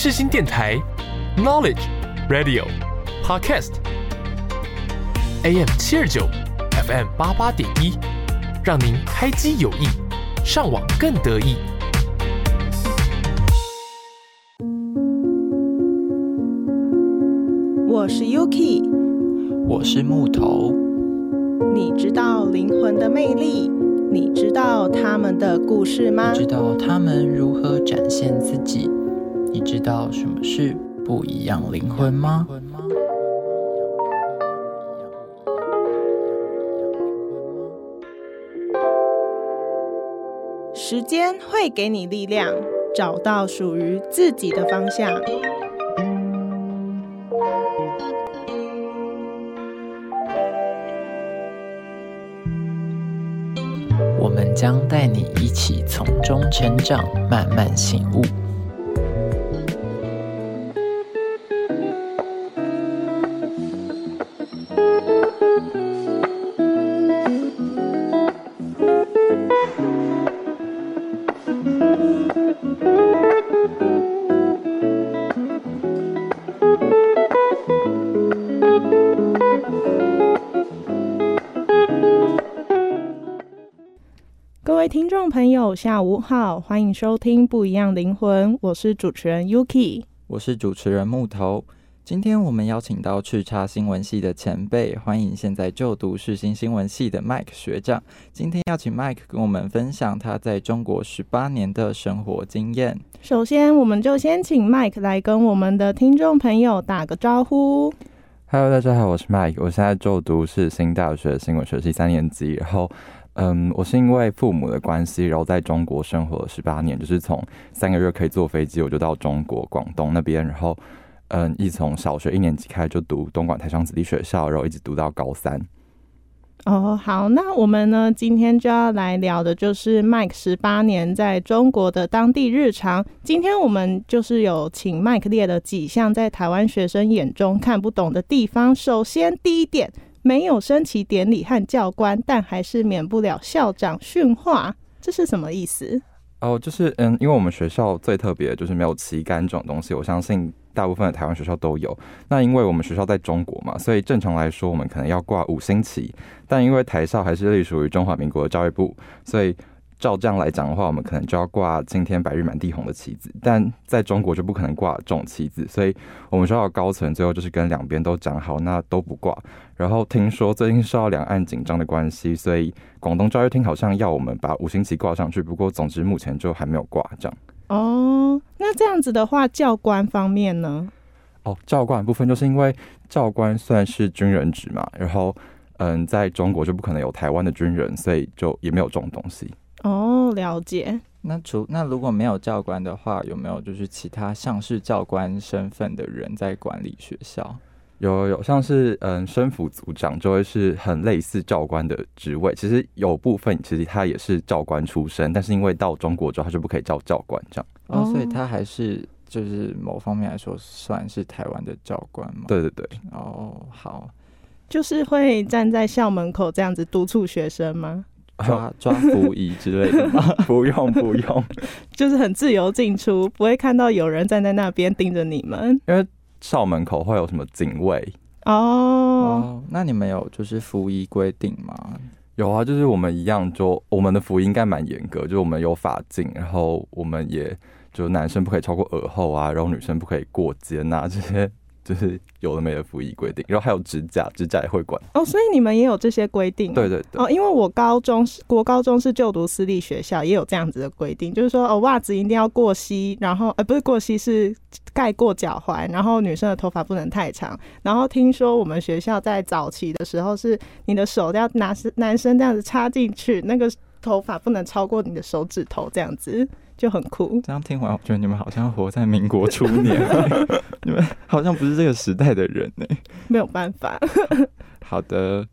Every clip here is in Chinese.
世新电台，Knowledge Radio Podcast，AM 七二九，FM 八八点一，让您开机有益，上网更得意。我是 Yuki，我是木头。你知道灵魂的魅力？你知道他们的故事吗？知道他们如何展现自己？你知道什么是不一样灵魂吗？时间会给你力量，找到属于自己的方向。我们将带你一起从中成长，慢慢醒悟。众朋友，下午好，欢迎收听《不一样灵魂》，我是主持人 Yuki。我是主持人木头。今天我们邀请到叱咤新闻系的前辈，欢迎现在就读世新新闻系的 Mike 学长。今天要请 Mike 跟我们分享他在中国十八年的生活经验。首先，我们就先请 Mike 来跟我们的听众朋友打个招呼。Hello，大家好，我是 Mike，我现在就读世新大学新闻学系三年级。然后，嗯，我是因为父母的关系，然后在中国生活了十八年，就是从三个月可以坐飞机，我就到中国广东那边，然后，嗯，一从小学一年级开始就读东莞台商子弟学校，然后一直读到高三。哦，好，那我们呢今天就要来聊的就是 Mike 十八年在中国的当地日常。今天我们就是有请 Mike 列了几项在台湾学生眼中看不懂的地方。首先，第一点，没有升旗典礼和教官，但还是免不了校长训话，这是什么意思？哦，就是嗯，因为我们学校最特别就是没有旗杆这种东西，我相信大部分的台湾学校都有。那因为我们学校在中国嘛，所以正常来说我们可能要挂五星旗，但因为台校还是隶属于中华民国的教育部，所以照这样来讲的话，我们可能就要挂今天白日满地红的旗子，但在中国就不可能挂这种旗子，所以我们学校高层最后就是跟两边都讲好，那都不挂。然后听说最近受到两岸紧张的关系，所以广东教育厅好像要我们把五星旗挂上去，不过总之目前就还没有挂这样。哦，那这样子的话，教官方面呢？哦，教官部分就是因为教官算是军人职嘛，然后嗯，在中国就不可能有台湾的军人，所以就也没有这种东西。哦，了解。那除那如果没有教官的话，有没有就是其他像是教官身份的人在管理学校？有有有，像是嗯，生辅组长就会是很类似教官的职位。其实有部分其实他也是教官出身，但是因为到中国之后他就不可以叫教官这样。哦，所以他还是就是某方面来说算是台湾的教官嘛？对对对。哦，好，就是会站在校门口这样子督促学生吗？抓抓服仪 之类的吗？不 用不用，就是很自由进出，不会看到有人站在那边盯着你们。因为校门口会有什么警卫哦。哦，那你们有就是服役规定吗？有啊，就是我们一样，就我们的服役应该蛮严格，就我们有法镜，然后我们也就男生不可以超过耳后啊，然后女生不可以过肩啊，这些就是有的没的服役规定，然后还有指甲，指甲也会管。哦，所以你们也有这些规定？对对对。哦，因为我高中是国高中是就读私立学校，也有这样子的规定，就是说哦，袜子一定要过膝，然后呃不是过膝是盖过脚踝，然后女生的头发不能太长。然后听说我们学校在早期的时候是你的手要拿男生这样子插进去，那个头发不能超过你的手指头，这样子。就很酷。这样听完，我觉得你们好像活在民国初年，你们好像不是这个时代的人呢。没有办法。好的，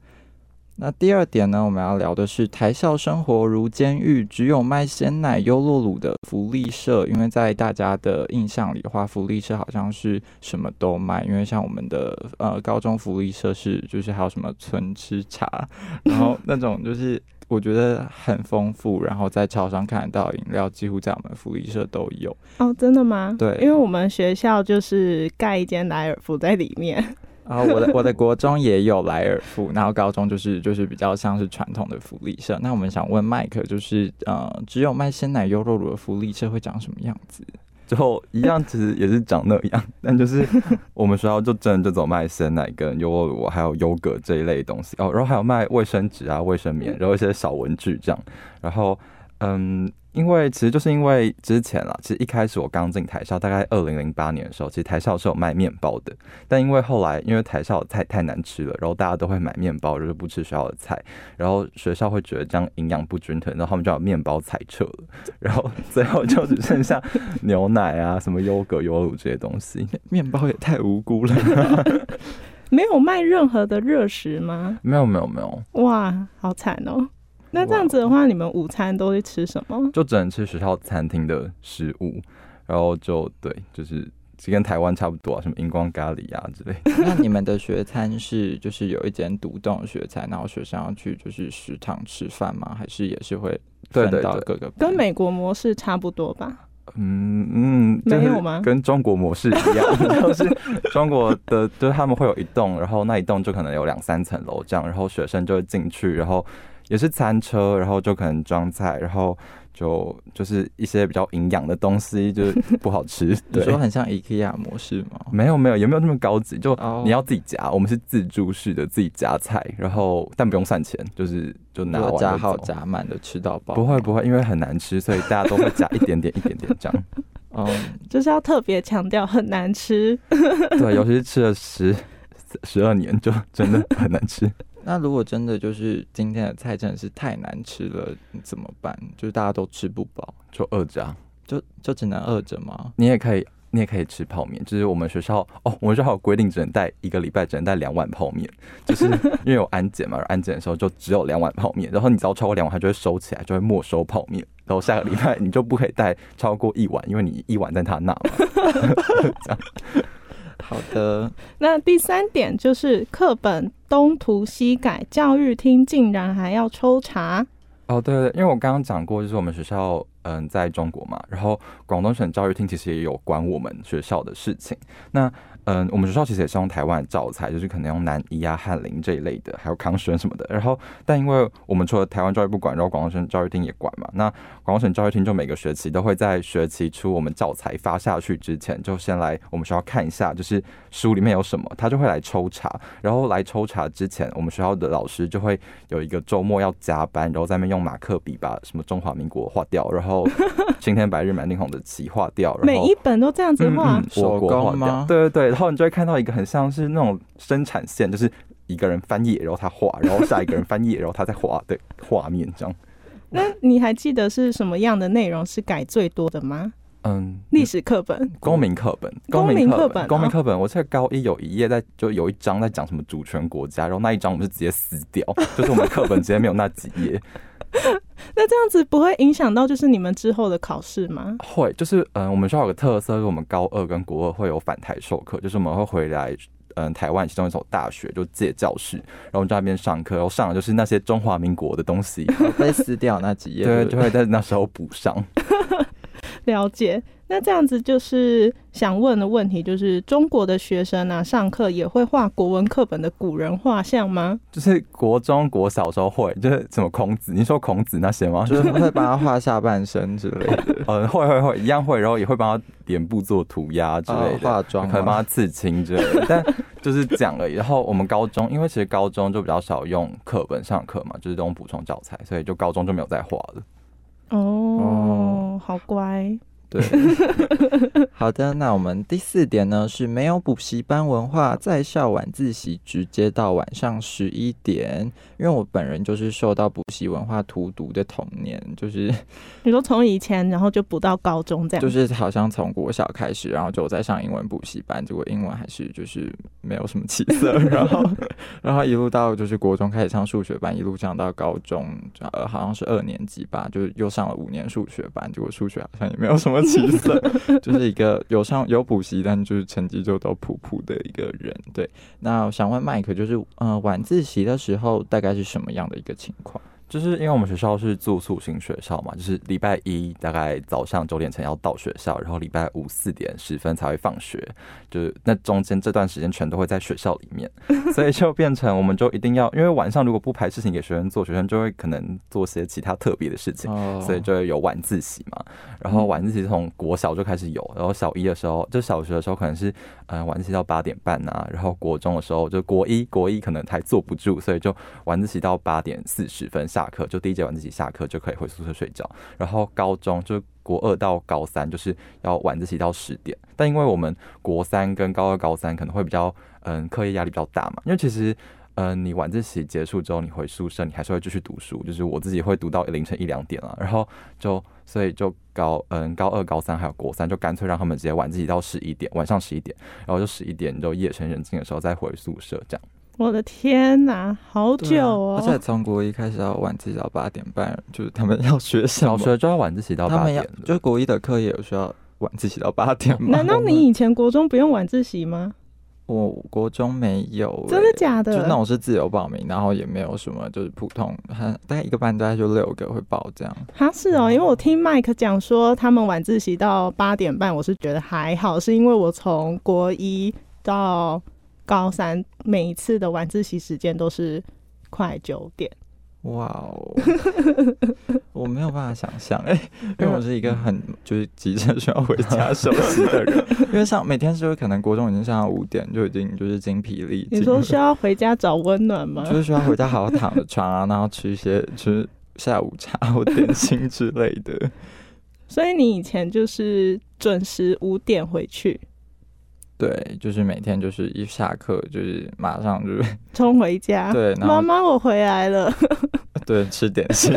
那第二点呢，我们要聊的是台校生活如监狱，只有卖鲜奶优酪乳的福利社。因为在大家的印象里的话，福利社好像是什么都卖。因为像我们的呃高中福利社是就是还有什么纯吃茶，然后那种就是我觉得很丰富，然后在超商看得到饮料，几乎在我们福利社都有。哦，真的吗？对因为我们学校就是盖一间莱尔福在里面。然后我的我的国中也有莱尔富，然后高中就是就是比较像是传统的福利社。那我们想问麦克，就是呃，只有卖鲜奶优酪乳的福利社会长什么样子？之后一样，其实也是长那样，但就是我们学校就真的就走卖鲜奶跟优酪乳，还有优格这一类东西哦，然后还有卖卫生纸啊、卫生棉，然后一些小文具这样。然后嗯，因为其实就是因为之前啦，其实一开始我刚进台校，大概二零零八年的时候，其实台校是有卖面包的，但因为后来因为台校的菜太难吃了，然后大家都会买面包，就是不吃学校的菜，然后学校会觉得这样营养不均衡，然后他们就把面包裁撤了，然后 最后就只剩下牛奶啊、什么优格、优酪乳这些东西。面包也太无辜了。没有卖任何的热食吗？没有没有没有，哇，好惨哦！那这样子的话，你们午餐都会吃什么？就只能吃学校餐厅的食物，然后就对，就是跟台湾差不多啊，什么荧光咖喱啊之类。那你们的学餐是就是有一间独栋的学餐，然后学生要去就是食堂吃饭吗？还是也是会分到各个跟美国模式差不多吧？嗯嗯，就是没有吗跟中国模式一样，就是中国的，就是他们会有一栋，然后那一栋就可能有两三层楼这样，然后学生就会进去，然后也是餐车，然后就可能装菜，然后就就是一些比较营养的东西，就是不好吃。你 对，说很像 IKEA 模式吗？没有没有，也没有那么高级，就哦你要自己夹，我们是自助式的，自己夹菜，然后但不用算钱，就是就拿完就如果夹好夹满的吃到饱？不会不会，因为很难吃，所以大家都会夹一点点一点点这样。嗯，就是要特别强调很难吃。对，尤其是吃了十十二年，就真的很难吃。那如果真的就是今天的菜真的是太难吃了，怎么办？就是大家都吃不饱，就饿着啊。就就只能饿着吗？你也可以，你也可以吃泡面。就是我们学校哦，我们学校有规定，只能带一个礼拜只能带两碗泡面，就是因为有安检嘛，安检的时候就只有两碗泡面，然后你只要超过两碗，它就会收起来，就会没收泡面。然后下个礼拜你就不可以带超过一碗，因为你一碗在他那嘛。好的，那第三点就是课本东涂西改，教育厅竟然还要抽查。哦，对对，因为我刚刚讲过，就是我们学校嗯在中国嘛，然后广东省教育厅其实也有管我们学校的事情。那嗯，我们学校其实也是用台湾的教材，就是可能用南医啊、翰林这一类的，还有康轩什么的。然后，但因为我们除了台湾教育部管，然后广东省教育厅也管嘛，那广东省教育厅就每个学期都会在学期初我们教材发下去之前，就先来我们学校看一下，就是书里面有什么，他就会来抽查。然后来抽查之前，我们学校的老师就会有一个周末要加班，然后在那边用马克笔把什么中华民国画掉，然后青天白日满地红的旗画掉，每一本都这样子画，嗯嗯我国手工吗对对对，然后你就会看到一个很像是那种生产线，就是一个人翻页，然后他画，然后下一个人翻页，然后他再画的画面这样。那你还记得是什么样的内容是改最多的吗？嗯，历史课本。公民课本，公民课本哦公民课本。我记得高一有一页在，就有一章在讲什么主权国家，然后那一章我们是直接撕掉，就是我们课本直接没有那几页。那这样子不会影响到就是你们之后的考试吗？会，就是嗯，我们学校有个特色，就是我们高二跟国二会有返台授课，就是我们会回来。嗯，台湾其中一所大学就借教室，然后我们在那边上课，然后上的就是那些中华民国的东西，被撕掉那几页，对，就会在那时候补上。了解。那这样子就是想问的问题，就是中国的学生啊，上课也会画国文课本的古人画像吗？就是国中、国小时候会，就是什么孔子，你说孔子那些吗？就是会帮他画下半身之类的，嗯，会会会，一样会，然后也会帮他脸部做涂鸦之类哦的，化妆可能帮他？刺青之类的，但就是讲而已。然后我们高中，因为其实高中就比较少用课本上课嘛，就是这种补充教材，所以就高中就没有再画了。哦，好乖。对，好的，那我们第四点呢是没有补习班文化，在校晚自习直接到晚上十一点。因为我本人就是受到补习文化荼毒的童年，就是 你说从以前然后就补到高中这样，就是好像从国小开始，然后就在上英文补习班，结果英文还是就是没有什么起色，然后 然后一路到就是国中开始上数学班，一路上到高中，呃，好像是二年级吧，就是又上了五年数学班，结果数学好像也没有什么起色，就是一个有上有补习，但就是成绩就都普普的一个人。对，那想问麦克，就是呃晚自习的时候大概是什么样的一个情况？就是因为我们学校是住宿型学校嘛，就是礼拜一大概早上九点前要到学校，然后礼拜五四点十分才会放学，就是那中间这段时间全都会在学校里面，所以就变成我们就一定要，因为晚上如果不排事情给学生做，学生就会可能做些其他特别的事情，所以就会有晚自习嘛。然后晚自习从国小就开始有，然后小一的时候就小学的时候可能是呃晚自习到八点半啊，然后国中的时候就国一国一可能还坐不住，所以就晚自习到八点四十分。下课就第一节晚自习下课就可以回宿舍睡觉，然后高中就国二到高三就是要晚自习到十点，但因为我们国三跟高二高三可能会比较嗯课业压力比较大嘛，因为其实嗯你晚自习结束之后你回宿舍你还是会继续读书，就是我自己会读到凌晨一两点了，然后就所以就高嗯高二高三还有国三就干脆让他们直接晚自习到十一点晚上十一点，然后就十一点就夜深人静的时候再回宿舍这样。我的天哪，好久哦！而且从国一开始要晚自习到八点半，就是他们 要学小学就要晚自习到八点，就是国一的课也有需要晚自习到八点 吗？难道你以前国中不用晚自习吗？我国中没有，真的假的？就那种是自由报名，然后也没有什么，就是普通，大概一个班大概就六个会报这样。他是哦，因为我听麦克讲说他们晚自习到八点半，我是觉得还好，是因为我从国一到。高三每一次的晚自习时间都是快九点，哇哦！我没有办法想象哎，因为我是一个很就是急着需要回家休息的人，因为上每天是可能国中已经上到五点就已经就是精疲力尽。你说需要回家找温暖吗？就是需要回家好好躺着床啊，然后吃一些吃下午茶或点心之类的。所以你以前就是准时五点回去。对，就是每天就是一下课就是马上就是 冲回家。对，妈妈我回来了。对，吃点心。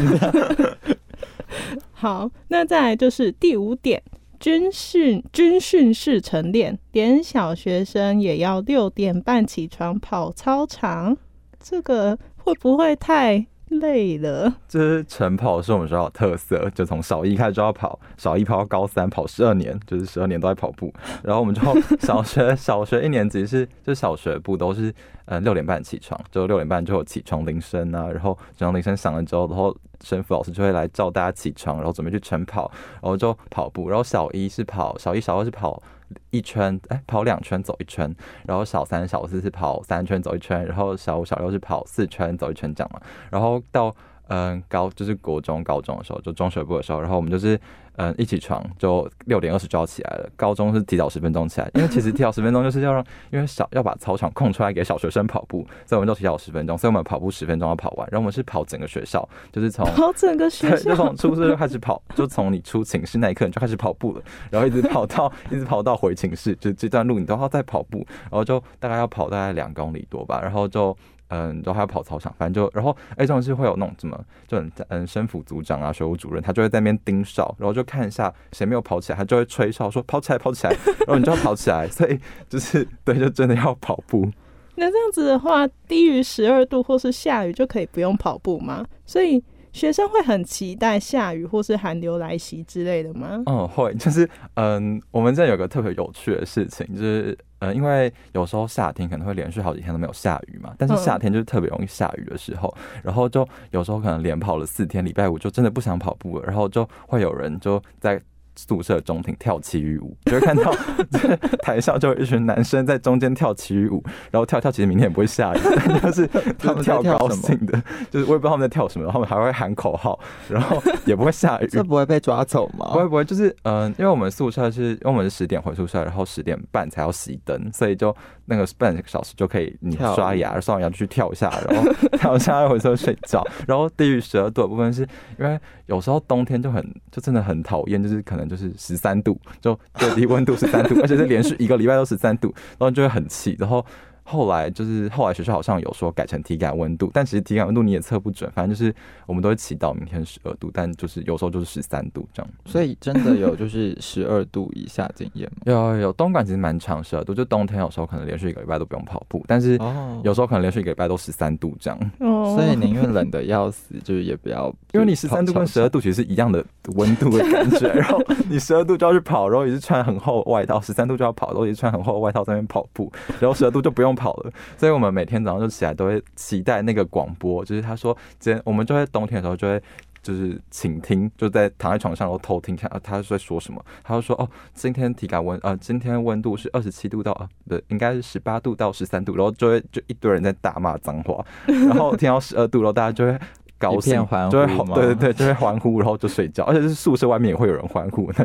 好，那再来就是第五点，军训军训式晨练，连小学生也要六点半起床跑操场，这个会不会太？累了，就是晨跑是我们学校特色，就从小一开始就要跑，小一跑到高三跑十二年，就是十二年都在跑步。然后我们就小学小学一年级是就小学部都是呃六点半起床，就六点半就有起床铃声啊，然后起床铃声响了之后，然后生辅老师就会来叫大家起床，然后准备去晨跑，然后就跑步。然后小一是跑，小一小二是跑。一圈，哎，跑两圈走一圈，然后小三、小四是跑三圈走一圈，然后小五、小六是跑四圈走一圈这样嘛，然后到嗯高就是国中、高中的时候，就中学部的时候，然后我们就是。嗯，一起床就六点二十就要起来了。高中是提早十分钟起来，因为其实提早十分钟就是要让，因为小要把操场空出来给小学生跑步，所以我们就提早十分钟。所以我们跑步十分钟要跑完，然后我们是跑整个学校，就是从跑整个学校，就从出室就开始跑，就从你出寝室那一刻你就开始跑步了，然后一直跑到一直跑到回寝室，就这段路你都要在跑步，然后就大概要跑大概两公里多吧，然后就。嗯，然后还要跑操场，反正就，然后哎，这种是会有那种什么，就嗯，生辅组长啊，学务主任，他就会在那边盯哨，然后就看一下谁没有跑起来，他就会吹哨说跑起来，跑起来，然后你就要跑起来，所以就是对，就真的要跑步。那这样子的话，低于十二度或是下雨就可以不用跑步吗？所以学生会很期待下雨或是寒流来袭之类的吗？嗯，会，就是嗯，我们这有个特别有趣的事情，就是。呃，因为有时候夏天可能会连续好几天都没有下雨嘛，但是夏天就是特别容易下雨的时候，然后就有时候可能连跑了四天，礼拜五就真的不想跑步了，然后就会有人就在。宿舍中庭跳奇遇舞，就会看到 台上就有一群男生在中间跳奇遇舞，然后跳跳，其实明天也不会下雨，但就是 他们跳高兴的，就是我也不知道他们在跳什么，他们还会喊口号，然后也不会下雨，这不会被抓走吗？不会不会，就是嗯，因为我们宿舍是因为我们是十点回宿舍，然后十点半才要熄灯，所以就那个半个小时就可以你刷牙，刷完牙就去跳一下，然后跳一下回宿舍睡觉。然后低于十二度的部分是因为有时候冬天就很就真的很讨厌，就是可能。就是十三度，就最低温度十三度，而且是连续一个礼拜都十三度，然后就会很气，然后。后来就是后来学校好像有说改成体感温度，但其实体感温度你也测不准，反正就是我们都会祈祷明天十二度，但就是有时候就是十三度这样。所以真的有就是十二度以下经验吗？有 有有，东莞其实蛮长十二度，就冬天有时候可能连续一个礼拜都不用跑步，但是有时候可能连续一个礼拜都十三度这样。哦，所以宁愿冷的要死，就是也不要，因为你十三度跟十二度其实是一样的温度的感觉，然后你十二度就要去跑，然后也是穿很厚外套，十三度就要跑，然后也是穿很厚的外套在那边跑步，然后十二度就不用跑了，所以。我们每天早上就起来都会期待那个广播，就是他说今天我们就会冬天的时候就会就是倾听，就在躺在床上然后偷听看啊他在说什么。他就说哦，今天体感温呃，今天温度是二十七度到啊对应该是十八度到十三度，然后就会就一堆人在大骂脏话，然后听到十二度，然后大家就会高兴，就会对对对，就会欢呼，然后就睡觉，而且是宿舍外面也会有人欢呼。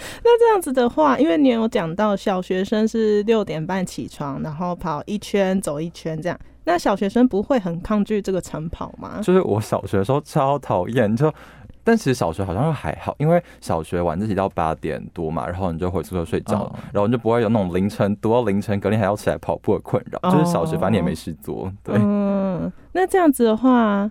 那这样子的话，因为你有讲到小学生是六点半起床，然后跑一圈走一圈这样，那小学生不会很抗拒这个晨跑吗？就是我小学的时候超讨厌，就但其实小学好像还好，因为小学晚自习到八点多嘛，然后你就回宿舍睡觉，然后你就不会有那种凌晨读到凌晨，隔天还要起来跑步的困扰。就是小学反正也没事做，对。嗯，那这样子的话，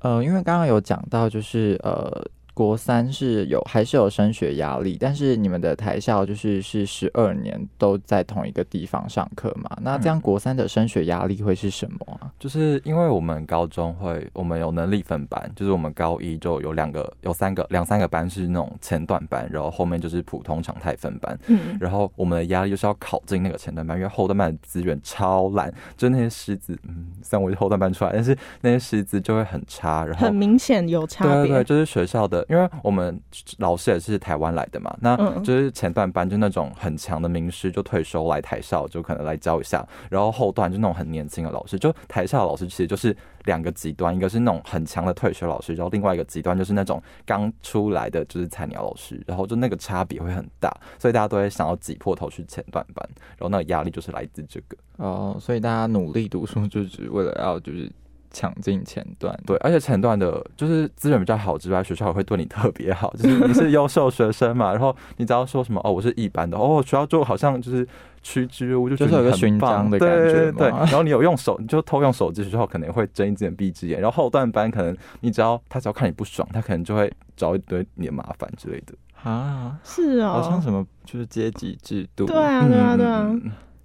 呃，因为刚刚有讲到，就是呃。国三是有还是有升学压力，但是你们的台校就是是十二年都在同一个地方上课嘛？那这样国三的升学压力会是什么啊？就是因为我们高中会，我们有能力分班，就是我们高一就有两个、有三个、两三个班是那种前段班，然后后面就是普通常态分班。嗯，然后我们的压力就是要考进那个前段班，因为后段班的资源超烂，就那些师资，嗯，虽然我是后段班出来，但是那些师资就会很差，然后很明显有差别。对对，就是学校的。因为我们老师也是台湾来的嘛，那就是前段班就那种很强的名师就退休来台校，就可能来教一下，然后后段就那种很年轻的老师，就台校的老师其实就是两个极端，一个是那种很强的退休老师，然后另外一个极端就是那种刚出来的就是菜鸟老师，然后就那个差别会很大，所以大家都会想要挤破头去前段班，然后那个压力就是来自这个。哦，所以大家努力读书就只为了要就是。抢进前段，对，而且前段的就是资源比较好之外，学校也会对你特别好，就是你是优秀学生嘛，然后你只要说什么哦，我是一般的哦，学校就好像就是趋之若鹜，就是有个勋章的感觉，对对。然后你有用手，你就偷用手机，学校可能会睁一只眼闭一只眼。然后后段班可能你只要他只要看你不爽，他可能就会找一堆你的麻烦之类的啊，是哦，好像什么就是阶级制度，对啊对啊对啊，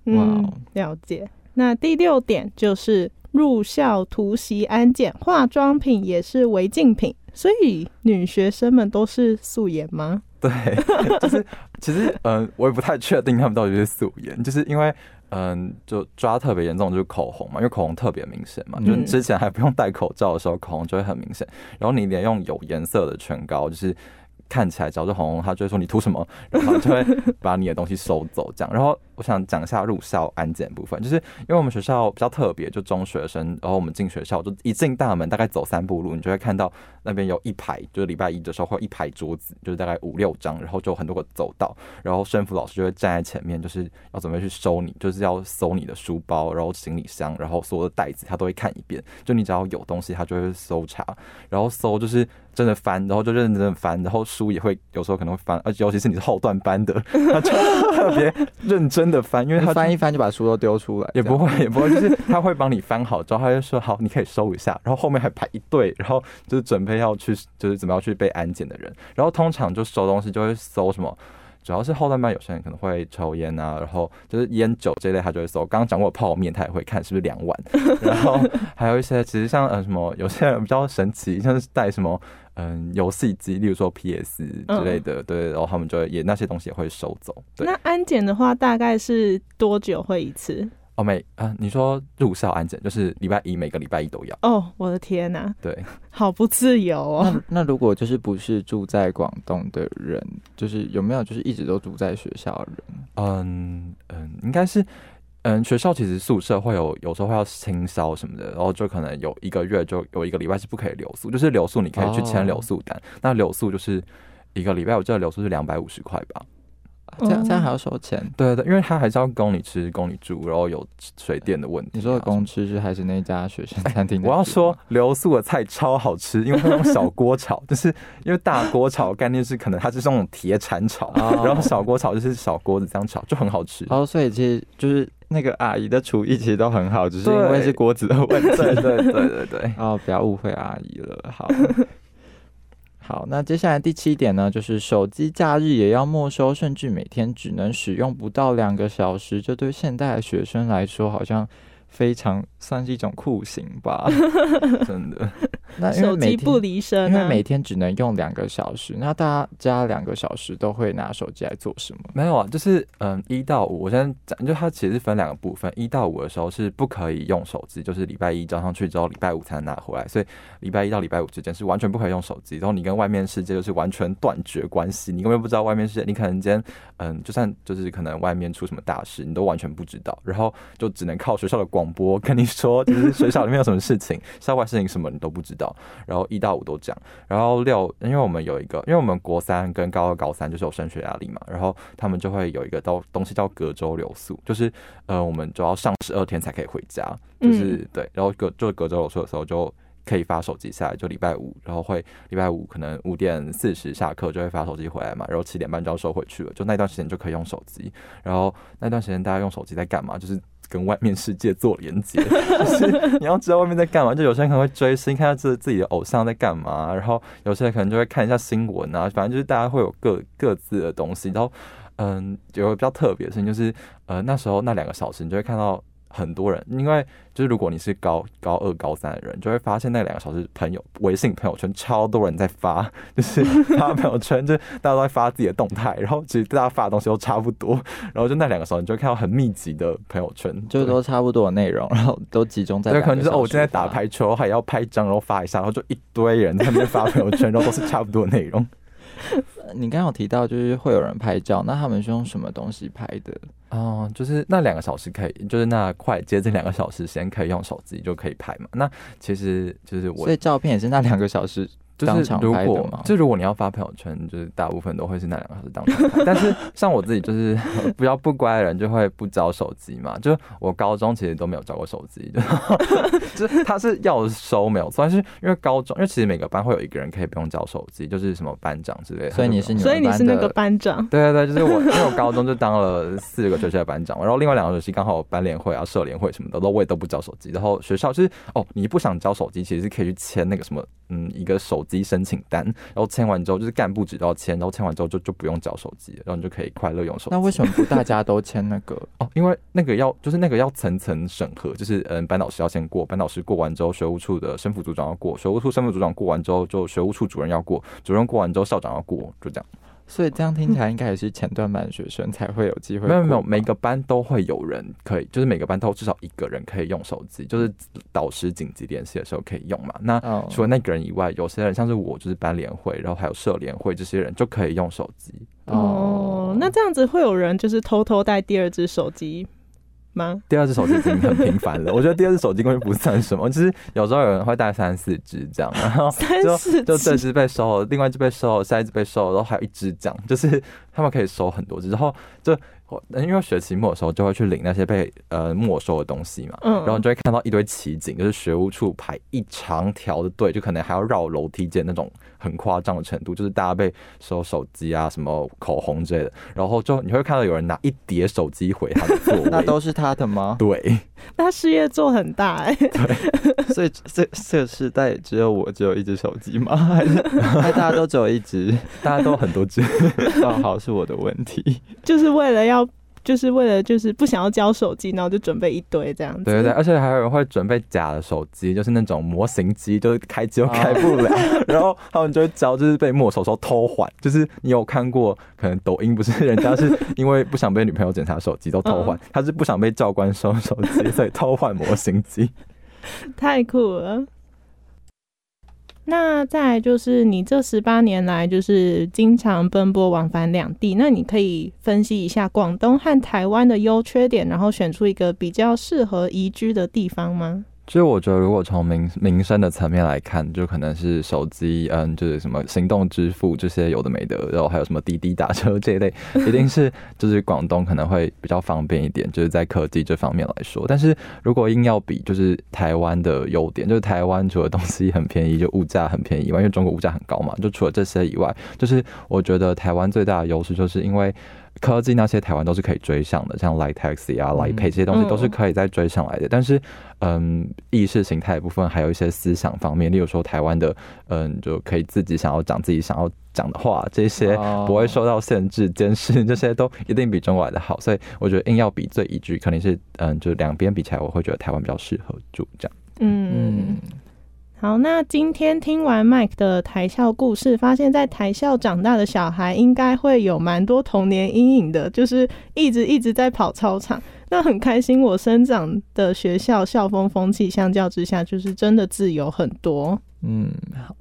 哇，了解。那第六点就是。入校突袭安检，化妆品也是违禁品，所以女学生们都是素颜吗？对，就是其实嗯，我也不太确定他们到底是素颜，就是因为嗯，就抓特别严重就是口红嘛，因为口红特别明显嘛，就之前还不用戴口罩的时候，口红就会很明显，然后你连用有颜色的唇膏，就是看起来只要是红红，他就会说你涂什么，然后就会把你的东西收走，这样，然后。我想讲一下入校安检部分，就是因为我们学校比较特别，就中学生，然后我们进学校就一进大门，大概走三步路，你就会看到那边有一排，就是礼拜一的时候会有一排桌子，就是大概五六张，然后就很多个走道，然后生辅老师就会站在前面，就是要准备去收你，就是要搜你的书包，然后行李箱，然后所有的袋子他都会看一遍，就你只要有东西，他就会搜查，然后搜就是真的翻，然后就认真的翻，然后书也会有时候可能会翻，而且尤其是你是后段班的，他就特别认真。的翻，因为他翻一翻就把书都丢出来，也不会，也不会，就是他会帮你翻好之后，他就说好，你可以收一下，然后后面还排一队，然后就是准备要去，就是怎么样去被安检的人，然后通常就收东西就会搜什么，主要是后段班有些人可能会抽烟啊，然后就是烟酒这类他就会搜，刚刚讲过泡面他也会看是不是两碗，然后还有一些其实像呃什么有些人比较神奇，像是带什么。嗯，游戏机，例如说 PS 之类的，对，然后他们就也那些东西也会收走。那安检的话，大概是多久会一次？哦，每啊，你说入校安检就是礼拜一，每个礼拜一都要。哦，我的天哪！对，好不自由哦。那那如果就是不是住在广东的人，就是有没有就是一直都住在学校的人？嗯嗯，应该是。嗯，学校其实宿舍会有有时候会要清销什么的，然后就可能有一个月就有一个礼拜是不可以留宿，就是留宿你可以去签留宿单，那留宿就是一个礼拜，我记得留宿是两百五十块吧。这样这样还要收钱？对对，因为他还是要供你吃、供你住，然后有水电的问题。你说的供吃是还是那家学生餐厅？我要说留宿的菜超好吃，因为用小锅炒，就是因为大锅炒概念是可能它是那种铁铲炒，然后小锅炒就是小锅子这样炒就很好吃。哦，所以其实就是那个阿姨的厨艺其实都很好，只是因为是锅子的问题。对对对对对。哦，不要误会阿姨了，好。好，那接下来第七点呢，就是手机假日也要没收，甚至每天只能使用不到两个小时，这对现代的学生来说，好像。非常算是一种酷刑吧，真的。那手机不离身，因为每天只能用两个小时。那大家两个小时都会拿手机来做什么？没有啊，就是嗯，一到五，我先讲，就它其实分两个部分。一到五的时候是不可以用手机，就是礼拜一交上去之后，礼拜五才能拿回来。所以礼拜一到礼拜五之间是完全不可以用手机。然后你跟外面世界就是完全断绝关系，你根本不知道外面世界。你可能今天嗯，就算就是可能外面出什么大事，你都完全不知道。然后就只能靠学校的广。广播 跟你说，就是学校里面有什么事情，校外事情什么你都不知道。然后一到五都讲，然后六，因为我们有一个，因为我们国三跟高二、高三就是有升学压力嘛，然后他们就会有一个到东西叫隔周留宿，就是呃，我们就要上十二天才可以回家，就是对，然后隔就隔周留宿的时候就可以发手机下来，就礼拜五，然后会礼拜五可能五点四十下课就会发手机回来嘛，然后七点半就要收回去了，就那段时间就可以用手机。然后那段时间大家用手机在干嘛？就是跟外面世界做连接，就是你要知道外面在干嘛。就有些人可能会追星，看到自自己的偶像在干嘛，然后有些人可能就会看一下新闻啊。反正就是大家会有各各自的东西。然后，嗯，有个比较特别的事情就是，呃，那时候那两个小时，你就会看到。很多人，因为就是如果你是高高二、高三的人，就会发现那两个小时朋友微信朋友圈超多人在发，就是发朋友圈，就大家都在发自己的动态，然后其实大家发的东西都差不多，然后就那两个时候，你就会看到很密集的朋友圈，就都差不多的内容，然后都集中在。对，可能就是哦，我正在打排球，还要拍张，然后发一下，然后就一堆人在那边发朋友圈，然后都是差不多的内容。你刚刚有提到，就是会有人拍照，那他们是用什么东西拍的？哦，就是那两个小时可以，就是那快接近两个小时时间可以用手机就可以拍嘛。那其实就是我，所以照片也是那两个小时。就是如果，就如果你要发朋友圈，就是大部分都会是那两个小时当场拍。但是像我自己就是 比较不乖的人，就会不交手机嘛。就我高中其实都没有交过手机，就 是他是要收没有错。但是因为高中，因为其实每个班会有一个人可以不用交手机，就是什么班长之类的。所以你是所以你是那个班长？对对对，就是我，因为我高中就当了四个学期的班长，然后另外两个学期刚好班联会啊、社联会什么的，都我也都不交手机。然后学校就是哦，你不想交手机，其实是可以去签那个什么。嗯，一个手机申请单，然后签完之后就是干部只要签，然后签完之后就就不用缴手机，然后你就可以快乐用手机。那为什么不大家都签那个？哦，因为那个要就是那个要层层审核，就是嗯，班导师要先过，班导师过完之后，学务处的生副组长要过，学务处生副组长过完之后，就学务处主任要过，主任过完之后校长要过，就这样。所以这样听起来应该也是前段班学生才会有机会。没有没有，每个班都会有人可以，就是每个班都至少一个人可以用手机，就是导师紧急联系的时候可以用嘛。那除了那个人以外，有些人像是我，就是班联会，然后还有社联会这些人就可以用手机。哦，那这样子会有人就是偷偷带第二只手机？吗？第二只手机已经很频繁了，我觉得第二只手机根本不算什么，就是有时候有人会带三四只这样，然后就就这只被收了，另外一只被收了，下一只被收了，然后还有一只这样，就是他们可以收很多只，然后就。因为学期末的时候就会去领那些被呃没收的东西嘛，嗯，然后你就会看到一堆奇景，就是学务处排一长条的队，就可能还要绕楼梯间那种很夸张的程度，就是大家被收手机啊、什么口红之类的，然后就你会看到有人拿一叠手机回他的座位，那都是他的吗？对，那事业做很大哎，对，所以这这个时代只有我只有一只手机吗？还是大家都只有一只？大家都很多只？哦，好，是我的问题，就是为了要。就是为了就是不想要交手机，然后就准备一堆这样子。对对对，而且还有人会准备假的手机，就是那种模型机，就是开机又开 不了，然后他们就会交，就是被没收时候偷换。就是你有看过，可能抖音不是人家是因为不想被女朋友检查手机都偷换，他是不想被教官收手机，所以偷换模型机。太酷了。那再就是你这十八年来，就是经常奔波往返两地，那你可以分析一下广东和台湾的优缺点，然后选出一个比较适合宜居的地方吗？就是我觉得，如果从民民生的层面来看，就可能是手机，嗯，就是什么行动支付这些有的没的，然后还有什么滴滴打车这一类，一定是就是广东可能会比较方便一点，就是在科技这方面来说。但是如果硬要比，就是台湾的优点，就是台湾除了东西很便宜，就物价很便宜以外，因为中国物价很高嘛，就除了这些以外，就是我觉得台湾最大的优势，就是因为。科技那些台湾都是可以追上的，像 Light Taxi 啊、Light Pay 这些东西都是可以再追上来的。但是，嗯，意识形态部分还有一些思想方面，例如说台湾的，嗯，就可以自己想要讲自己想要讲的话，这些不会受到限制、监视，这些都一定比中国来的好。所以，我觉得硬要比最一句，肯定是，嗯，就两边比起来，我会觉得台湾比较适合住这样。嗯。好，那今天听完 Mike 的台校故事，发现，在台校长大的小孩应该会有蛮多童年阴影的，就是一直一直在跑操场。那很开心，我生长的学校校风风气相较之下，就是真的自由很多。嗯，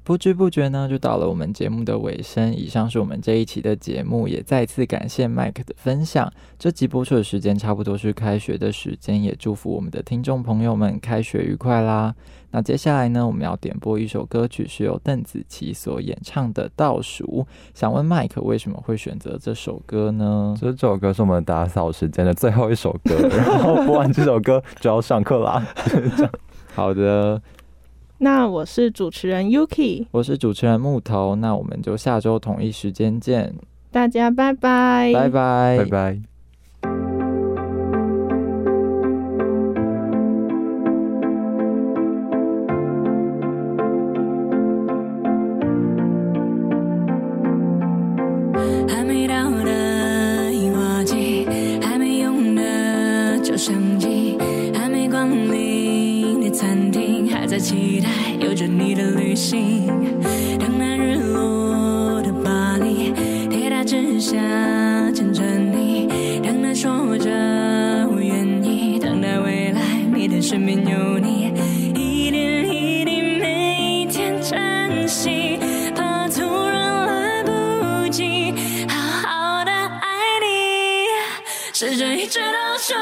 不知不觉呢，就到了我们节目的尾声。以上是我们这一期的节目，也再次感谢 Mike 的分享。这集播出的时间差不多是开学的时间，也祝福我们的听众朋友们开学愉快啦。那接下来呢，我们要点播一首歌曲，是由邓紫棋所演唱的《倒数》。想问 Mike 为什么会选择这首歌呢？这首歌是我们打扫时间的最后一首歌，然后播完这首歌就要上课啦。好的，那我是主持人 Yuki，我是主持人木头，那我们就下周同一时间见，大家拜拜，拜拜，拜拜。在期待有着你的旅行，等那日落的巴黎，铁塔之下牵着你，等待说着我愿意，等待未来每天身边有你，一点一滴每一天珍惜，怕突然来不及好好的爱你，时针一直倒数